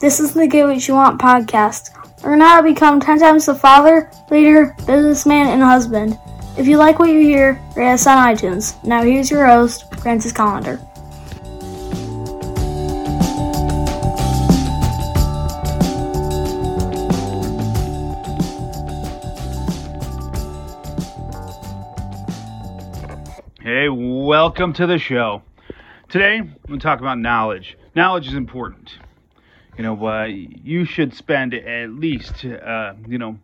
This is the Get What You Want podcast. Learn how to become 10 times the father, leader, businessman, and husband. If you like what you hear, rate us on iTunes. Now here's your host, Francis Collender. Hey, welcome to the show. Today, I'm going to talk about knowledge. Knowledge is important. You know, uh, you should spend at least, uh, you know,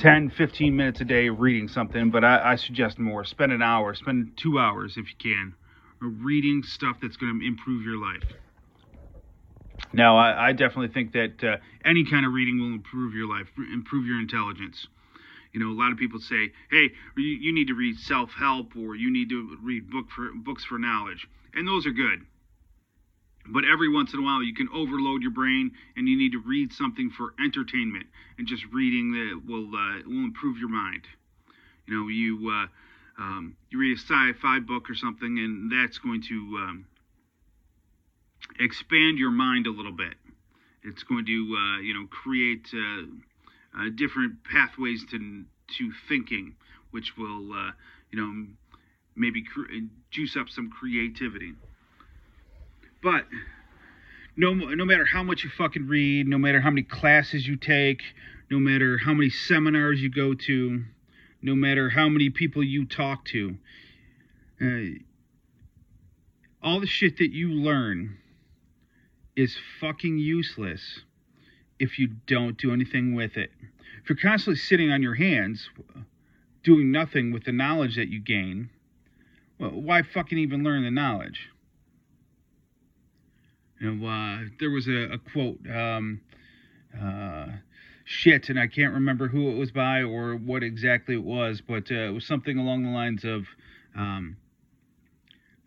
10, 15 minutes a day reading something, but I, I, suggest more. Spend an hour, spend two hours if you can, reading stuff that's going to improve your life. Now, I, I definitely think that uh, any kind of reading will improve your life, improve your intelligence. You know, a lot of people say, "Hey, you, you need to read self-help, or you need to read book for books for knowledge," and those are good. But every once in a while, you can overload your brain, and you need to read something for entertainment. And just reading that will uh, will improve your mind. You know, you uh, um, you read a sci-fi book or something, and that's going to um, expand your mind a little bit. It's going to uh, you know create uh, uh, different pathways to to thinking, which will uh, you know maybe juice up some creativity. But no no matter how much you fucking read, no matter how many classes you take, no matter how many seminars you go to, no matter how many people you talk to, uh, all the shit that you learn is fucking useless if you don't do anything with it. If you're constantly sitting on your hands, doing nothing with the knowledge that you gain, well, why fucking even learn the knowledge? Know, uh, there was a, a quote, um, uh, shit, and I can't remember who it was by or what exactly it was, but uh, it was something along the lines of um,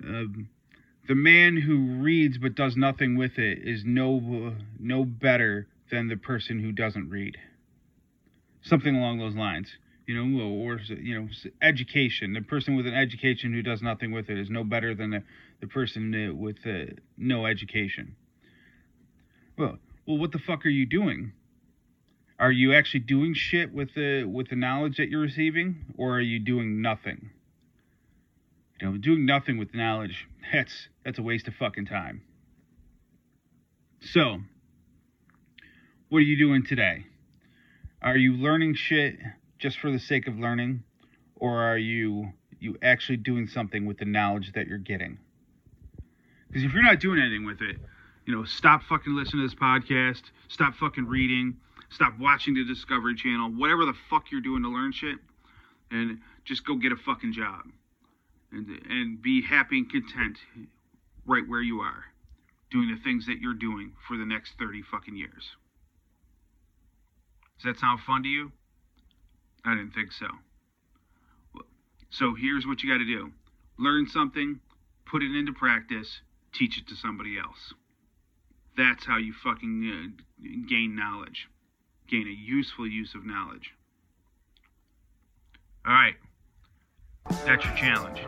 the man who reads but does nothing with it is no no better than the person who doesn't read. Something along those lines, you know, or you know, education. The person with an education who does nothing with it is no better than the, the person with uh, no education. Well, well, what the fuck are you doing? Are you actually doing shit with the with the knowledge that you're receiving, or are you doing nothing? You know, doing nothing with knowledge, that's that's a waste of fucking time. So, what are you doing today? Are you learning shit just for the sake of learning or are you you actually doing something with the knowledge that you're getting? Because if you're not doing anything with it, you know, stop fucking listening to this podcast, stop fucking reading, stop watching the Discovery Channel, whatever the fuck you're doing to learn shit, and just go get a fucking job. And and be happy and content right where you are, doing the things that you're doing for the next 30 fucking years. Does that sound fun to you? I didn't think so. So here's what you got to do learn something, put it into practice, teach it to somebody else. That's how you fucking uh, gain knowledge, gain a useful use of knowledge. All right, that's your challenge.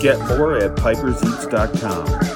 Get more at piperseats.com.